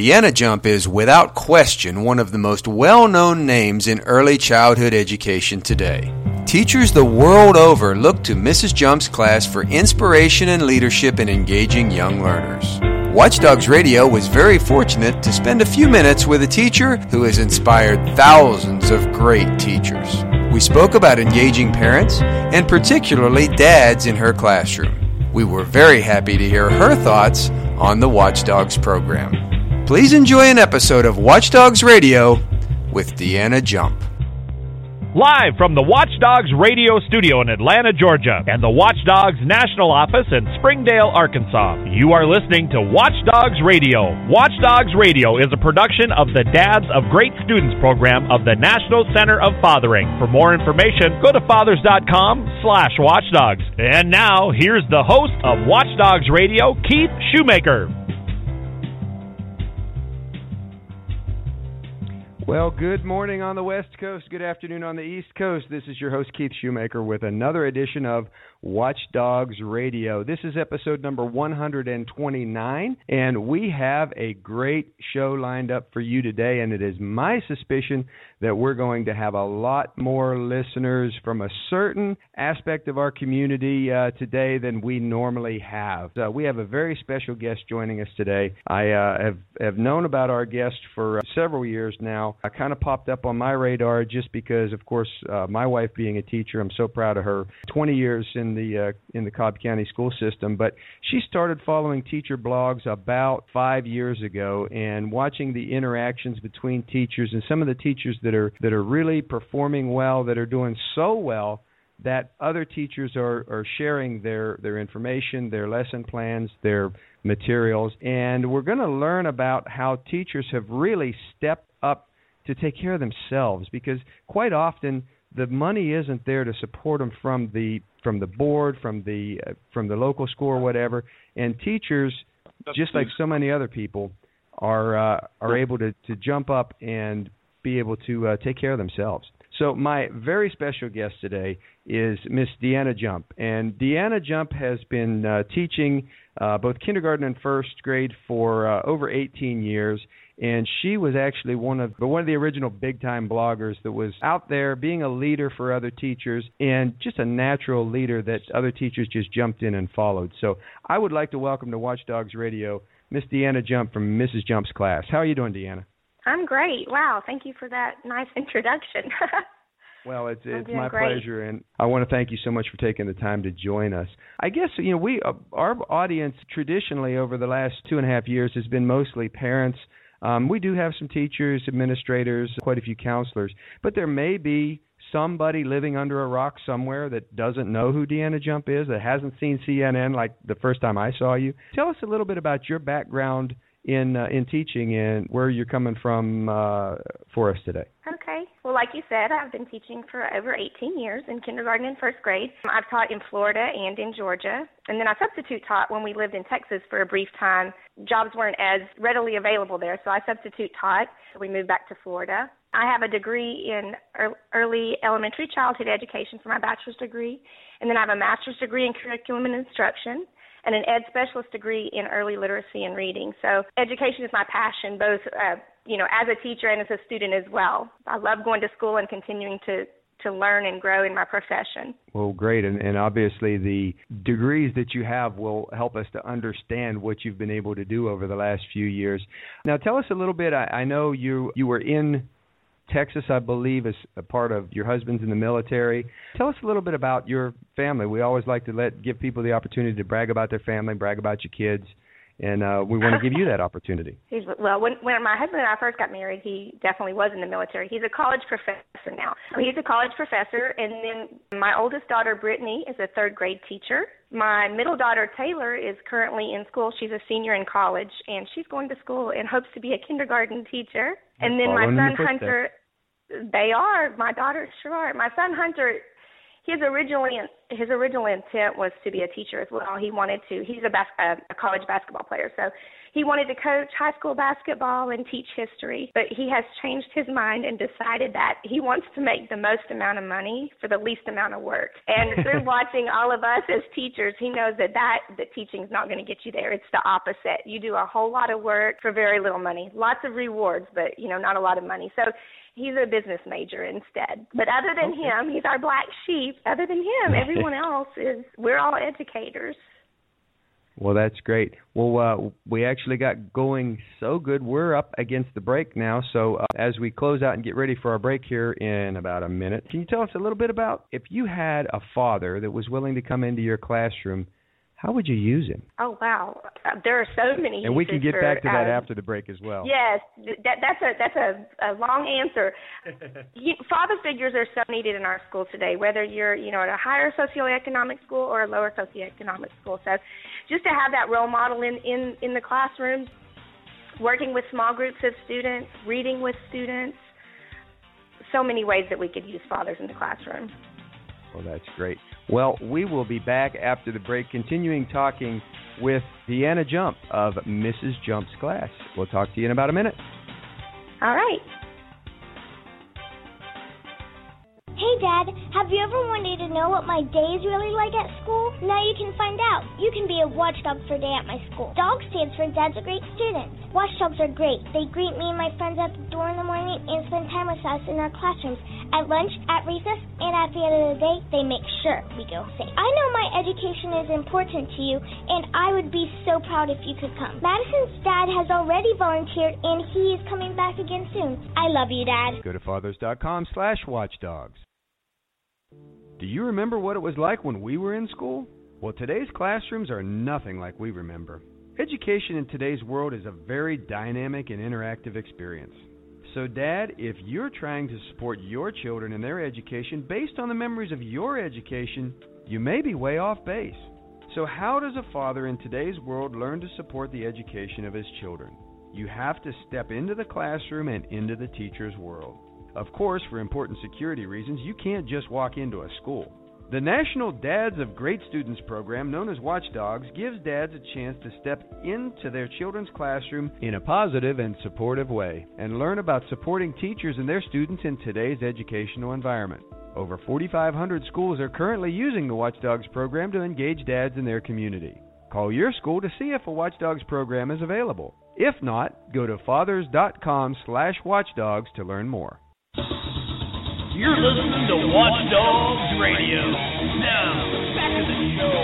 Deanna Jump is, without question, one of the most well known names in early childhood education today. Teachers the world over look to Mrs. Jump's class for inspiration and leadership in engaging young learners. Watchdogs Radio was very fortunate to spend a few minutes with a teacher who has inspired thousands of great teachers. We spoke about engaging parents and particularly dads in her classroom. We were very happy to hear her thoughts on the Watchdogs program. Please enjoy an episode of Watchdogs Radio with Deanna Jump. Live from the Watchdogs radio studio in Atlanta, Georgia, and the Watchdogs national office in Springdale, Arkansas, you are listening to Watchdogs Radio. Watchdogs Radio is a production of the Dads of Great Students program of the National Center of Fathering. For more information, go to fathers.com slash watchdogs. And now, here's the host of Watchdogs Radio, Keith Shoemaker. Well, good morning on the West Coast. Good afternoon on the East Coast. This is your host, Keith Shoemaker, with another edition of Watchdogs Radio. This is episode number 129, and we have a great show lined up for you today. And it is my suspicion that we're going to have a lot more listeners from a certain aspect of our community uh, today than we normally have. Uh, we have a very special guest joining us today. I uh, have, have known about our guest for uh, several years now. I kind of popped up on my radar just because, of course, uh, my wife being a teacher, I'm so proud of her. 20 years in in the uh, in the Cobb County school system, but she started following teacher blogs about 5 years ago and watching the interactions between teachers and some of the teachers that are that are really performing well, that are doing so well that other teachers are, are sharing their, their information, their lesson plans, their materials, and we're going to learn about how teachers have really stepped up to take care of themselves because quite often the money isn't there to support them from the from the board, from the uh, from the local school or whatever. And teachers, just like so many other people, are uh, are able to to jump up and be able to uh, take care of themselves. So my very special guest today is Miss Deanna Jump, and Deanna Jump has been uh, teaching uh, both kindergarten and first grade for uh, over 18 years and she was actually one of one of the original big time bloggers that was out there being a leader for other teachers and just a natural leader that other teachers just jumped in and followed. So I would like to welcome to Watchdogs Radio Miss Deanna Jump from Mrs. Jump's class. How are you doing, Deanna? I'm great. Wow, thank you for that nice introduction. Well, it's it's my great. pleasure, and I want to thank you so much for taking the time to join us. I guess you know we uh, our audience traditionally over the last two and a half years has been mostly parents um, we do have some teachers, administrators, quite a few counselors, but there may be somebody living under a rock somewhere that doesn't know who Deanna Jump is, that hasn't seen CNN like the first time I saw you. Tell us a little bit about your background in uh, in teaching and where you're coming from uh, for us today. Okay. Well, like you said, I've been teaching for over 18 years in kindergarten and first grade. I've taught in Florida and in Georgia, and then I substitute taught when we lived in Texas for a brief time. Jobs weren't as readily available there, so I substitute taught. We moved back to Florida. I have a degree in early elementary childhood education for my bachelor's degree, and then I have a master's degree in curriculum and instruction and an ed specialist degree in early literacy and reading. So education is my passion, both uh, you know as a teacher and as a student as well. I love going to school and continuing to to learn and grow in my profession. Well, great, and, and obviously the degrees that you have will help us to understand what you've been able to do over the last few years. Now, tell us a little bit. I, I know you you were in Texas, I believe, is a part of your husband's in the military. Tell us a little bit about your family. We always like to let give people the opportunity to brag about their family, brag about your kids, and uh, we want to give you that opportunity. He's, well, when when my husband and I first got married, he definitely was in the military. He's a college professor now. He's a college professor, and then my oldest daughter Brittany is a third grade teacher. My middle daughter Taylor is currently in school. She's a senior in college, and she's going to school and hopes to be a kindergarten teacher. And then my son Hunter they are. My daughters sure are. My son Hunter, his originally his original intent was to be a teacher as well. He wanted to. He's a, bas- a college basketball player, so he wanted to coach high school basketball and teach history, but he has changed his mind and decided that he wants to make the most amount of money for the least amount of work. And through watching all of us as teachers, he knows that that that teaching is not going to get you there. It's the opposite. You do a whole lot of work for very little money. Lots of rewards, but you know, not a lot of money. So he's a business major instead. But other than okay. him, he's our black sheep. Other than him, everyone else is we're all educators. Well, that's great. Well, uh, we actually got going so good. We're up against the break now. So, uh, as we close out and get ready for our break here in about a minute, can you tell us a little bit about if you had a father that was willing to come into your classroom how would you use him? Oh wow, uh, there are so many. And we can get back to that um, after the break as well. Yes, that, that's a that's a, a long answer. you, father figures are so needed in our school today, whether you're you know at a higher socioeconomic school or a lower socioeconomic school. So, just to have that role model in in in the classroom, working with small groups of students, reading with students, so many ways that we could use fathers in the classroom. Well, that's great. Well, we will be back after the break, continuing talking with Deanna Jump of Mrs. Jump's class. We'll talk to you in about a minute. All right. Hey, Dad, have you ever wanted to know what my day is really like at school? Now you can find out. You can be a watchdog for day at my school. Dog stands for Dad's a great student. Watchdogs are great. They greet me and my friends at the door in the morning and spend time with us in our classrooms, at lunch, at recess, and at the end of the day, they make sure we go safe. I know my education is important to you, and I would be so proud if you could come. Madison's dad has already volunteered, and he is coming back again soon. I love you, Dad. Go to fathers.com slash watchdogs. Do you remember what it was like when we were in school? Well, today's classrooms are nothing like we remember. Education in today's world is a very dynamic and interactive experience. So, Dad, if you're trying to support your children in their education based on the memories of your education, you may be way off base. So, how does a father in today's world learn to support the education of his children? You have to step into the classroom and into the teacher's world. Of course, for important security reasons, you can't just walk into a school. The National Dads of Great Students program, known as Watchdogs, gives dads a chance to step into their children's classroom in a positive and supportive way and learn about supporting teachers and their students in today's educational environment. Over 4,500 schools are currently using the Watchdogs program to engage dads in their community. Call your school to see if a Watchdogs program is available. If not, go to fathers.com/watchdogs to learn more. You're listening to Watchdogs Radio. Now, back to the show.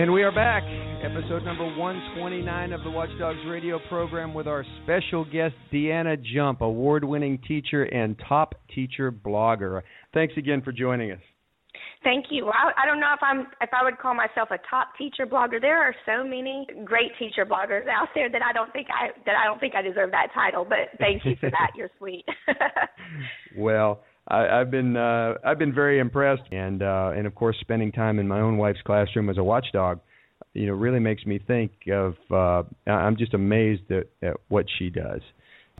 And we are back. Episode number 129 of the Watchdogs Radio program with our special guest, Deanna Jump, award winning teacher and top teacher blogger. Thanks again for joining us. Thank you. I, I don't know if I'm if I would call myself a top teacher blogger. There are so many great teacher bloggers out there that I don't think I that I don't think I deserve that title. But thank you for that. You're sweet. well, I, I've been uh, I've been very impressed, and uh, and of course, spending time in my own wife's classroom as a watchdog, you know, really makes me think of. Uh, I'm just amazed at, at what she does.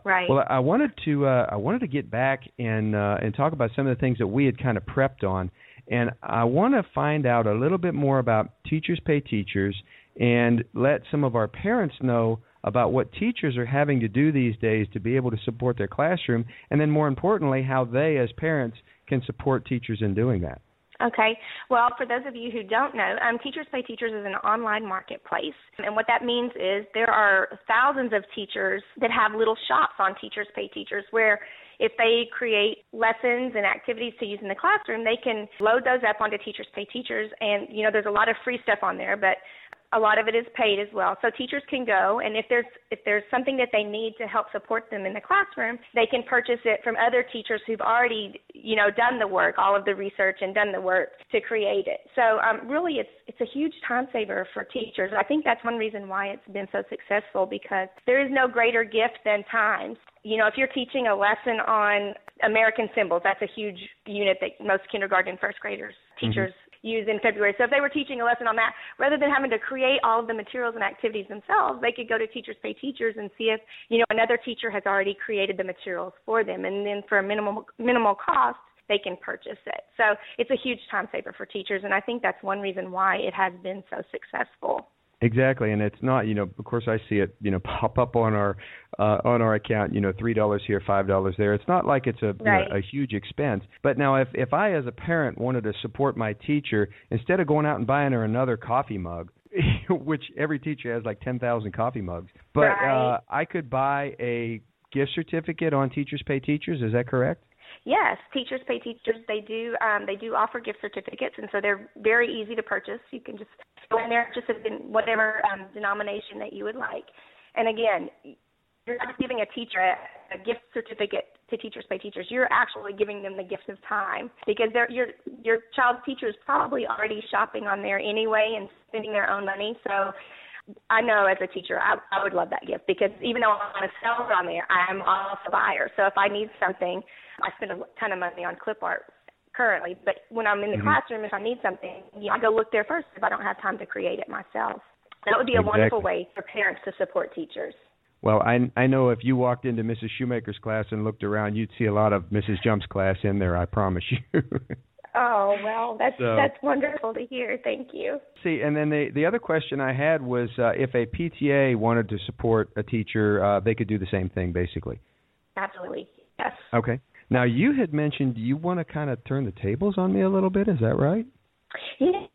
Right. Well, I wanted to uh, I wanted to get back and uh, and talk about some of the things that we had kind of prepped on and I want to find out a little bit more about Teachers Pay Teachers and let some of our parents know about what teachers are having to do these days to be able to support their classroom, and then more importantly, how they as parents can support teachers in doing that. Okay. Well, for those of you who don't know, um, Teachers Pay Teachers is an online marketplace. And what that means is there are thousands of teachers that have little shops on Teachers Pay Teachers where if they create lessons and activities to use in the classroom, they can load those up onto Teachers Pay Teachers. And, you know, there's a lot of free stuff on there, but a lot of it is paid as well. So teachers can go and if there's if there's something that they need to help support them in the classroom, they can purchase it from other teachers who've already, you know, done the work, all of the research and done the work to create it. So um, really it's it's a huge time saver for teachers. I think that's one reason why it's been so successful because there is no greater gift than time. You know, if you're teaching a lesson on American symbols, that's a huge unit that most kindergarten first graders teachers mm-hmm use in February. So if they were teaching a lesson on that, rather than having to create all of the materials and activities themselves, they could go to Teachers Pay Teachers and see if you know another teacher has already created the materials for them, and then for a minimal minimal cost, they can purchase it. So it's a huge time saver for teachers, and I think that's one reason why it has been so successful. Exactly, and it's not, you know, of course I see it, you know, pop up on our uh, on our account, you know, three dollars here, five dollars there. It's not like it's a right. you know, a huge expense. But now, if if I as a parent wanted to support my teacher, instead of going out and buying her another coffee mug, which every teacher has like ten thousand coffee mugs, but right. uh, I could buy a gift certificate on Teachers Pay Teachers. Is that correct? Yes, teachers pay teachers. They do um, they do offer gift certificates, and so they're very easy to purchase. You can just go in there, just in whatever um, denomination that you would like. And again, you're not giving a teacher a, a gift certificate to teachers pay teachers. You're actually giving them the gift of time because they're, your your child's teacher is probably already shopping on there anyway and spending their own money. So I know as a teacher, I, I would love that gift because even though I'm a seller on there, I'm also a buyer. So if I need something, I spend a ton of money on clip art currently. But when I'm in the Mhm. classroom, if I need something, I go look there first if I don't have time to create it myself. That would be a Exactly. wonderful way for parents to support teachers. Well, I I know if you walked into Mrs. Shoemaker's class and looked around, you'd see a lot of Mrs. Jump's class in there. I promise you. Oh well, that's So- that's wonderful to hear. Thank you. See, and then the the other question I had was uh, if a PTA wanted to support a teacher, uh, they could do the same thing, basically. Absolutely, yes. Okay. Now you had mentioned you want to kind of turn the tables on me a little bit. Is that right? Yeah,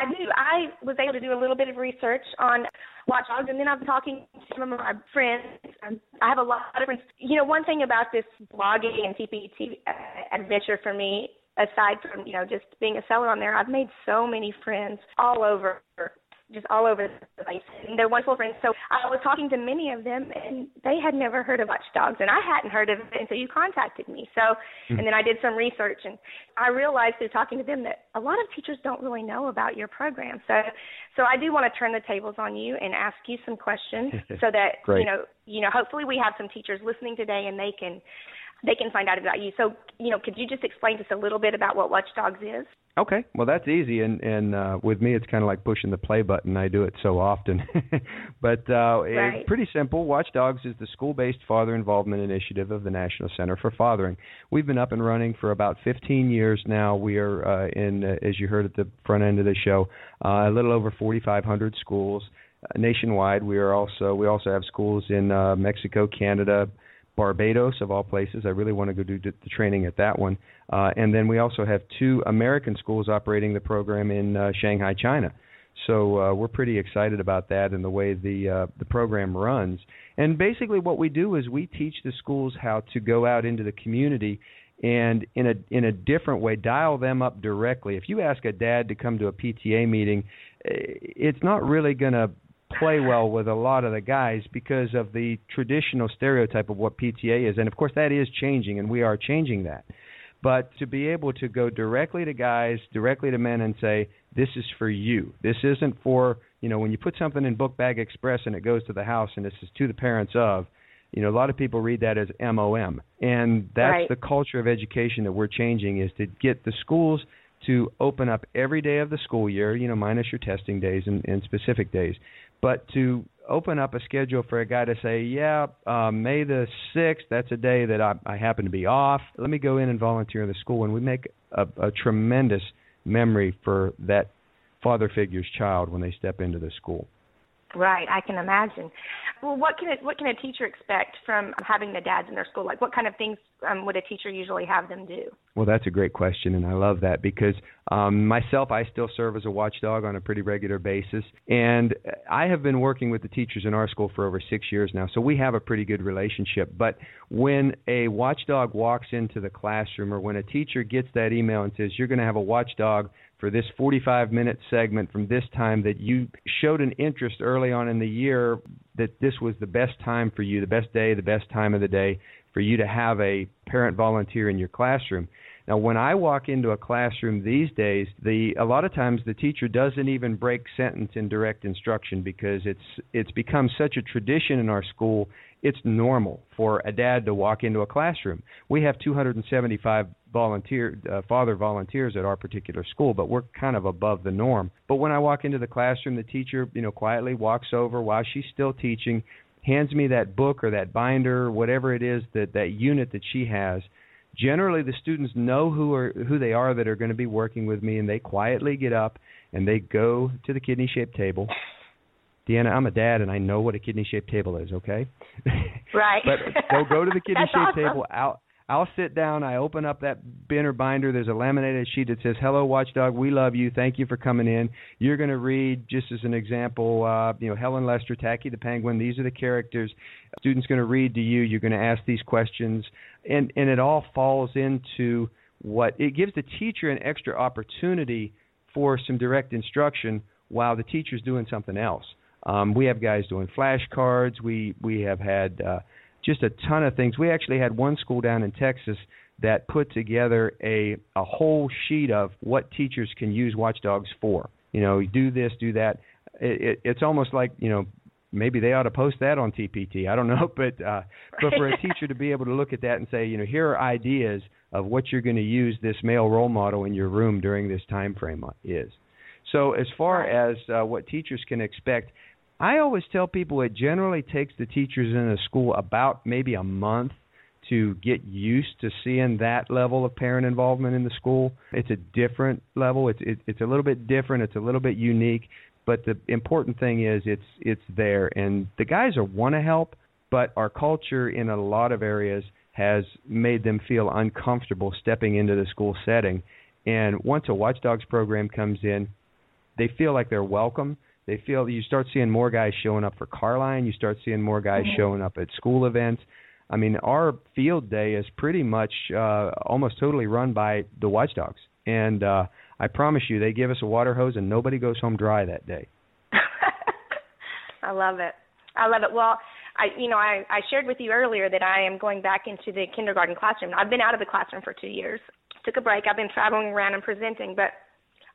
I do. I was able to do a little bit of research on watchdogs, and then I've been talking to some of my friends. Um, I have a lot of friends. You know, one thing about this blogging and TPT adventure for me, aside from you know just being a seller on there, I've made so many friends all over. Just all over the place, and they're wonderful friends. So I was talking to many of them, and they had never heard of watchdogs, and I hadn't heard of it until you contacted me. So, hmm. and then I did some research, and I realized through talking to them that a lot of teachers don't really know about your program. So, so I do want to turn the tables on you and ask you some questions so that you know, you know, hopefully we have some teachers listening today and they can they can find out about you. So, you know, could you just explain to us a little bit about what Watchdogs is? Okay. Well, that's easy, and and uh, with me, it's kind of like pushing the play button. I do it so often, but uh, Right. it's pretty simple. Watchdogs is the school-based father involvement initiative of the National Center for Fathering. We've been up and running for about 15 years now. We are uh, in, uh, as you heard at the front end of the show, uh, a little over 4,500 schools uh, nationwide. We are also we also have schools in uh, Mexico, Canada, Barbados, of all places. I really want to go do the training at that one. Uh, and then we also have two American schools operating the program in uh, Shanghai, China. So uh, we're pretty excited about that and the way the uh, the program runs. And basically, what we do is we teach the schools how to go out into the community and in a in a different way dial them up directly. If you ask a dad to come to a PTA meeting, eh, it's not really going to play well with a lot of the guys because of the traditional stereotype of what PTA is. And of course, that is changing, and we are changing that. But to be able to go directly to guys, directly to men, and say, "This is for you. This isn't for you know." When you put something in Book Bag Express and it goes to the house and this is to the parents of, you know, a lot of people read that as MOM, and that's Right. the culture of education that we're changing is to get the schools to open up every day of the school year, you know, minus your testing days and, and specific days, but to open up a schedule for a guy to say, yeah, uh, May the 6th, that's a day that I, I happen to be off. Let me go in and volunteer in the school. And we make a, a tremendous memory for that father figure's child when they step into the school. Right, I can imagine. Well, what can it, what can a teacher expect from having the dads in their school? Like, what kind of things um, would a teacher usually have them do? Well, that's a great question, and I love that because um, myself, I still serve as a watchdog on a pretty regular basis, and I have been working with the teachers in our school for over six years now, so we have a pretty good relationship. But when a watchdog walks into the classroom, or when a teacher gets that email and says, "You're going to have a watchdog for this 45 minute segment from this time that you showed an interest early on in the year that this was the best time for you, the best day, the best time of the day for you to have a parent volunteer in your classroom. Now, when I walk into a classroom these days, the a lot of times the teacher doesn't even break sentence in direct instruction because it's it's become such a tradition in our school it's normal for a dad to walk into a classroom. We have 275 volunteer uh, father volunteers at our particular school, but we're kind of above the norm. But when I walk into the classroom, the teacher, you know, quietly walks over while she's still teaching, hands me that book or that binder, whatever it is that that unit that she has. Generally, the students know who are who they are that are going to be working with me, and they quietly get up and they go to the kidney shaped table Deanna, I'm a dad and I know what a kidney shaped table is, okay? Right. but they'll go to the kidney shaped awesome. table. I'll I'll sit down, I open up that bin or binder, there's a laminated sheet that says, Hello Watchdog, we love you, thank you for coming in. You're gonna read, just as an example, uh, you know, Helen Lester, Tacky the Penguin, these are the characters. A Student's gonna read to you, you're gonna ask these questions and, and it all falls into what it gives the teacher an extra opportunity for some direct instruction while the teacher's doing something else. Um, we have guys doing flashcards. We we have had uh, just a ton of things. We actually had one school down in Texas that put together a a whole sheet of what teachers can use watchdogs for. You know, do this, do that. It, it, it's almost like you know maybe they ought to post that on TPT. I don't know, but uh, but for a teacher to be able to look at that and say, you know, here are ideas of what you're going to use this male role model in your room during this time frame is. So as far as uh, what teachers can expect, I always tell people it generally takes the teachers in a school about maybe a month to get used to seeing that level of parent involvement in the school. It's a different level. It's it, it's a little bit different. It's a little bit unique. But the important thing is it's it's there, and the guys are want to help, but our culture in a lot of areas has made them feel uncomfortable stepping into the school setting. And once a watchdogs program comes in, they feel like they're welcome they feel that you start seeing more guys showing up for car line. You start seeing more guys Mhm. showing up at school events. I mean, our field day is pretty much uh, almost totally run by the Watchdogs, and uh, I promise you, they give us a water hose, and nobody goes home dry that day. I love it. I love it. Well, I you know I I shared with you earlier that I am going back into the kindergarten classroom. I've been out of the classroom for 2 years. Took a break. I've been traveling around and presenting, but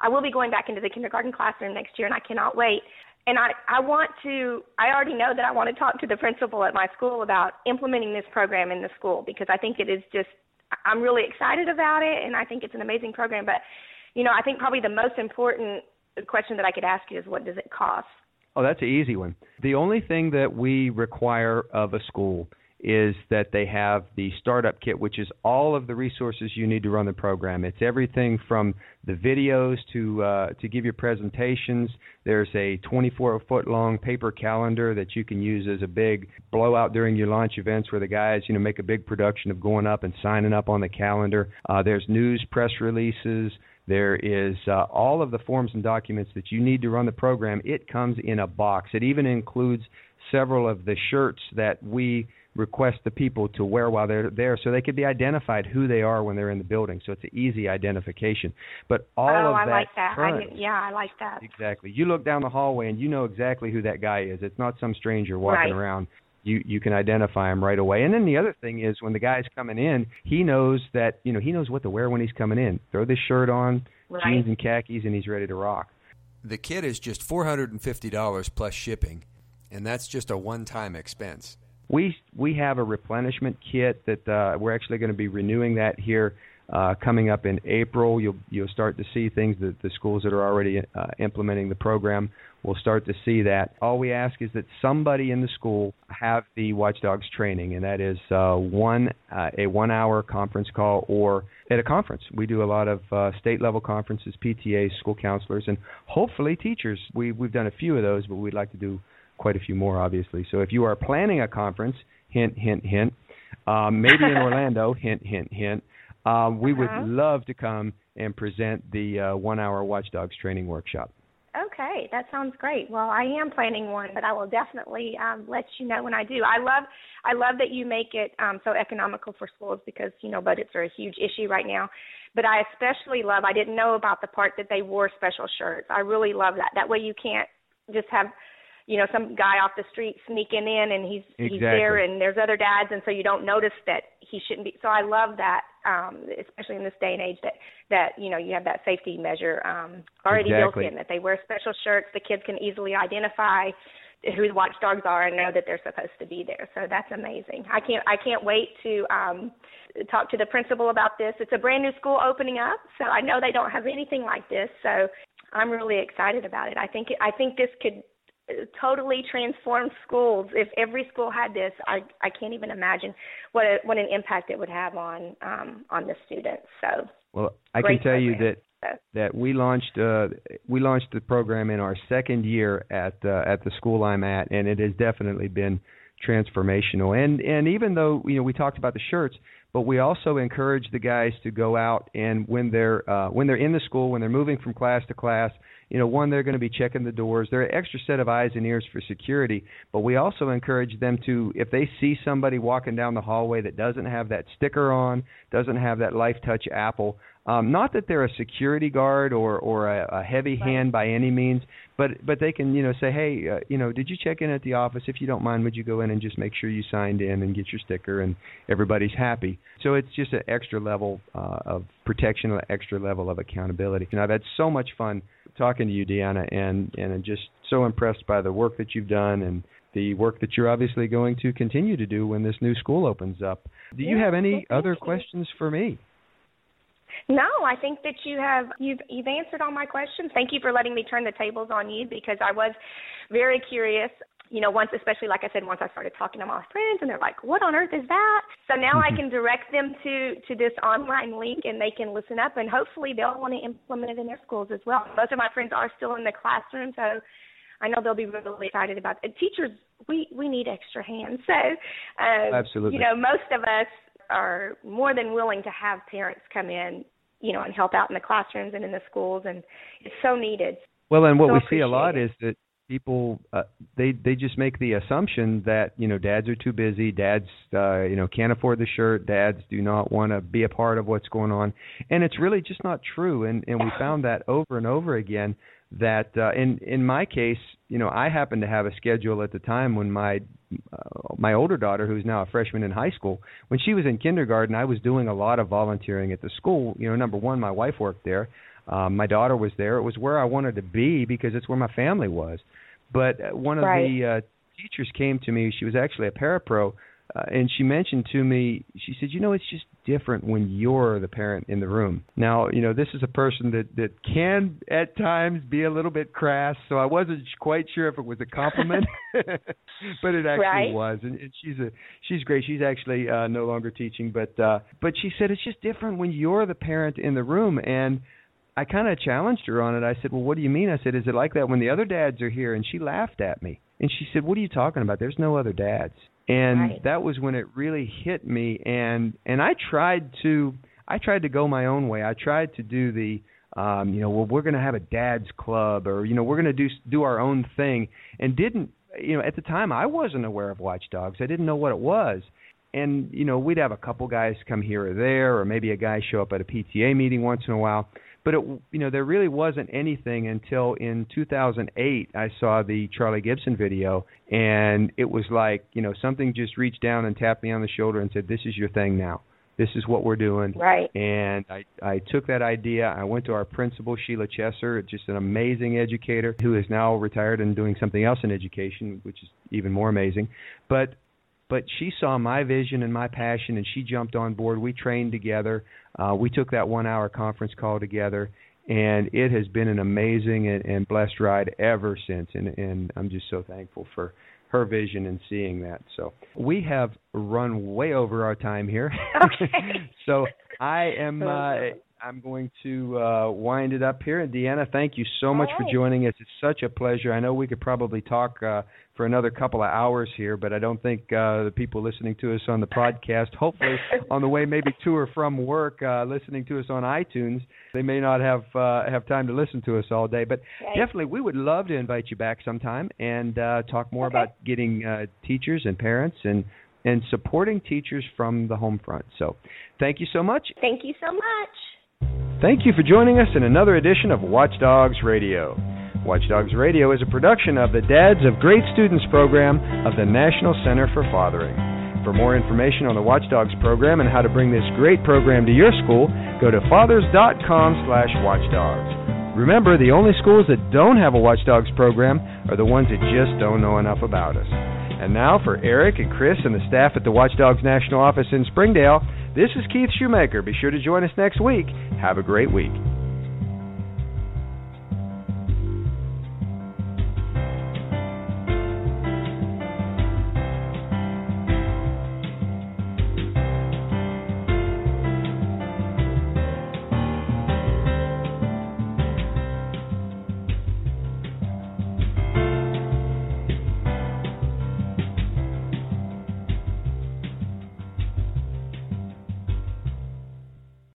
I will be going back into the kindergarten classroom next year and I cannot wait. And I I want to I already know that I want to talk to the principal at my school about implementing this program in the school because I think it is just I'm really excited about it and I think it's an amazing program but you know I think probably the most important question that I could ask you is what does it cost? Oh, that's an easy one. The only thing that we require of a school is that they have the startup kit, which is all of the resources you need to run the program. It's everything from the videos to uh, to give your presentations. There's a 24 foot long paper calendar that you can use as a big blowout during your launch events, where the guys you know make a big production of going up and signing up on the calendar. Uh, there's news press releases. There is uh, all of the forms and documents that you need to run the program. It comes in a box. It even includes several of the shirts that we request the people to wear while they're there so they could be identified who they are when they're in the building. So it's an easy identification. But all oh, of I that like that. I current- didn't, yeah, I like that. Exactly. You look down the hallway and you know exactly who that guy is. It's not some stranger walking Right. around. You you can identify him right away. And then the other thing is when the guy's coming in, he knows that you know he knows what to wear when he's coming in. Throw this shirt on, Right. jeans and khakis, and he's ready to rock. The kit is just $450 plus shipping, and that's just a one time expense. We we have a replenishment kit that uh, we're actually going to be renewing that here uh, coming up in April. You'll you'll start to see things that the schools that are already uh, implementing the program will start to see that. All we ask is that somebody in the school have the Watchdogs training, and that is uh, one uh, a one hour conference call or at a conference. We do a lot of uh, state level conferences, PTAs, school counselors, and hopefully teachers. We we've done a few of those, but we'd like to do quite a few more, obviously. So if you are planning a conference, hint, hint, hint, um, maybe in Orlando, hint, hint, hint, um, we would Uh-huh. love to come and present the uh, one-hour Watchdogs training workshop. Okay, that sounds great. Well, I am planning one, but I will definitely um, let you know when I do. I love, I love that you make it um, so economical for schools because you know budgets are a huge issue right now. But I especially love. I didn't know about the part that they wore special shirts. I really love that. That way you can't just have you know some guy off the street sneaking in and he's he's there and there's other dads and so you don't notice that he shouldn't be so i love that um especially in this day and age that that you know you have that safety measure um already Exactly. built in that they wear special shirts the kids can easily identify who the watchdogs are and know that they're supposed to be there. So that's amazing. I can't I can't wait to um talk to the principal about this. It's a brand new school opening up, so I know they don't have anything like this. So I'm really excited about it. I think I think this could totally transform schools. If every school had this, I I can't even imagine what a, what an impact it would have on um on the students. So well, I can tell program. you that that we launched uh, we launched the program in our second year at uh, at the school I'm at, and it has definitely been transformational. And and even though you know we talked about the shirts, but we also encourage the guys to go out and when they're uh, when they're in the school, when they're moving from class to class, you know, one they're going to be checking the doors. They're an extra set of eyes and ears for security. But we also encourage them to, if they see somebody walking down the hallway that doesn't have that sticker on, doesn't have that Life Touch Apple, um, not that they're a security guard or or a, a heavy Right. hand by any means, but but they can you know say, hey, uh, you know, did you check in at the office? If you don't mind, would you go in and just make sure you signed in and get your sticker and everybody's happy. So it's just an extra level uh, of protection, an extra level of accountability. And I've had so much fun talking to you, Deanna, and and I'm just so impressed by the work that you've done and the work that you're obviously going to continue to do when this new school opens up. Do you Yeah, have any other you. questions for me? No, I think that you have you've you've answered all my questions. Thank you for letting me turn the tables on you because I was very curious. You know, once especially like I said, once I started talking to my friends and they're like, "What on earth is that?" So now I can direct them to to this online link and they can listen up and hopefully they'll want to implement it in their schools as well. Most of my friends are still in the classroom, so I know they'll be really excited about it. Teachers, we we need extra hands. So, uh, Absolutely. you know, most of us are more than willing to have parents come in, you know, and help out in the classrooms and in the schools, and it's so needed. Well, and what So we see a lot appreciate is that people uh, they they just make the assumption that you know dads are too busy, dads uh, you know can't afford the shirt, dads do not want to be a part of what's going on, and it's really just not true. And and we found that over and over again that uh, in in my case, you know, I happened to have a schedule at the time when my uh, my older daughter, who's now a freshman in high school, when she was in kindergarten, I was doing a lot of volunteering at the school. You know, number one, my wife worked there. Um, my daughter was there. It was where I wanted to be because it's where my family was. But uh, one of Right. the uh, teachers came to me. She was actually a parapro, uh, and she mentioned to me. She said, "You know, it's just different when you're the parent in the room." Now, you know, this is a person that that can at times be a little bit crass, so I wasn't quite sure if it was a compliment, but it actually Right. was. And, and she's a she's great. She's actually uh, no longer teaching, but uh, but she said it's just different when you're the parent in the room and. I kind of challenged her on it. I said, "Well, what do you mean?" I said, "Is it like that when the other dads are here?" And she laughed at me. And she said, "What are you talking about? There's no other dads." And Right. that was when it really hit me and and I tried to I tried to go my own way. I tried to do the um, you know, well we're going to have a dad's club or you know, we're going to do do our own thing and didn't you know, at the time I wasn't aware of watchdogs. I didn't know what it was. And you know, we'd have a couple guys come here or there or maybe a guy show up at a PTA meeting once in a while but it you know there really wasn't anything until in 2008 I saw the Charlie Gibson video and it was like you know something just reached down and tapped me on the shoulder and said this is your thing now. This is what we're doing. Right. and I I took that idea. I went to our principal Sheila Chesser just an amazing educator who is now retired and doing something else in education which is even more amazing. But but she saw my vision and my passion and she jumped on board. We trained together uh, we took that one hour conference call together and it has been an amazing and, and blessed ride ever since. And, and i'm just so thankful for her vision and seeing that. So we have run way over our time here. Okay. so i am uh, i'm going to uh, wind it up here and deanna thank you so much All for joining us it's such a pleasure i know we could probably talk uh, for another couple of hours here, but I don't think uh, the people listening to us on the podcast, hopefully on the way maybe to or from work, uh, listening to us on iTunes, they may not have uh, have time to listen to us all day. But Right. definitely, we would love to invite you back sometime and uh, talk more Okay. about getting uh, teachers and parents and and supporting teachers from the home front. So, thank you so much. Thank you so much. Thank you for joining us in another edition of Watchdogs Radio. Watchdogs Radio is a production of the Dads of Great Students program of the National Center for Fathering. For more information on the Watchdogs program and how to bring this great program to your school, go to fathers.com slash watchdogs. Remember, the only schools that don't have a Watchdogs program are the ones that just don't know enough about us. And now, for Eric and Chris and the staff at the Watchdogs National Office in Springdale, this is Keith Shoemaker. Be sure to join us next week. Have a great week.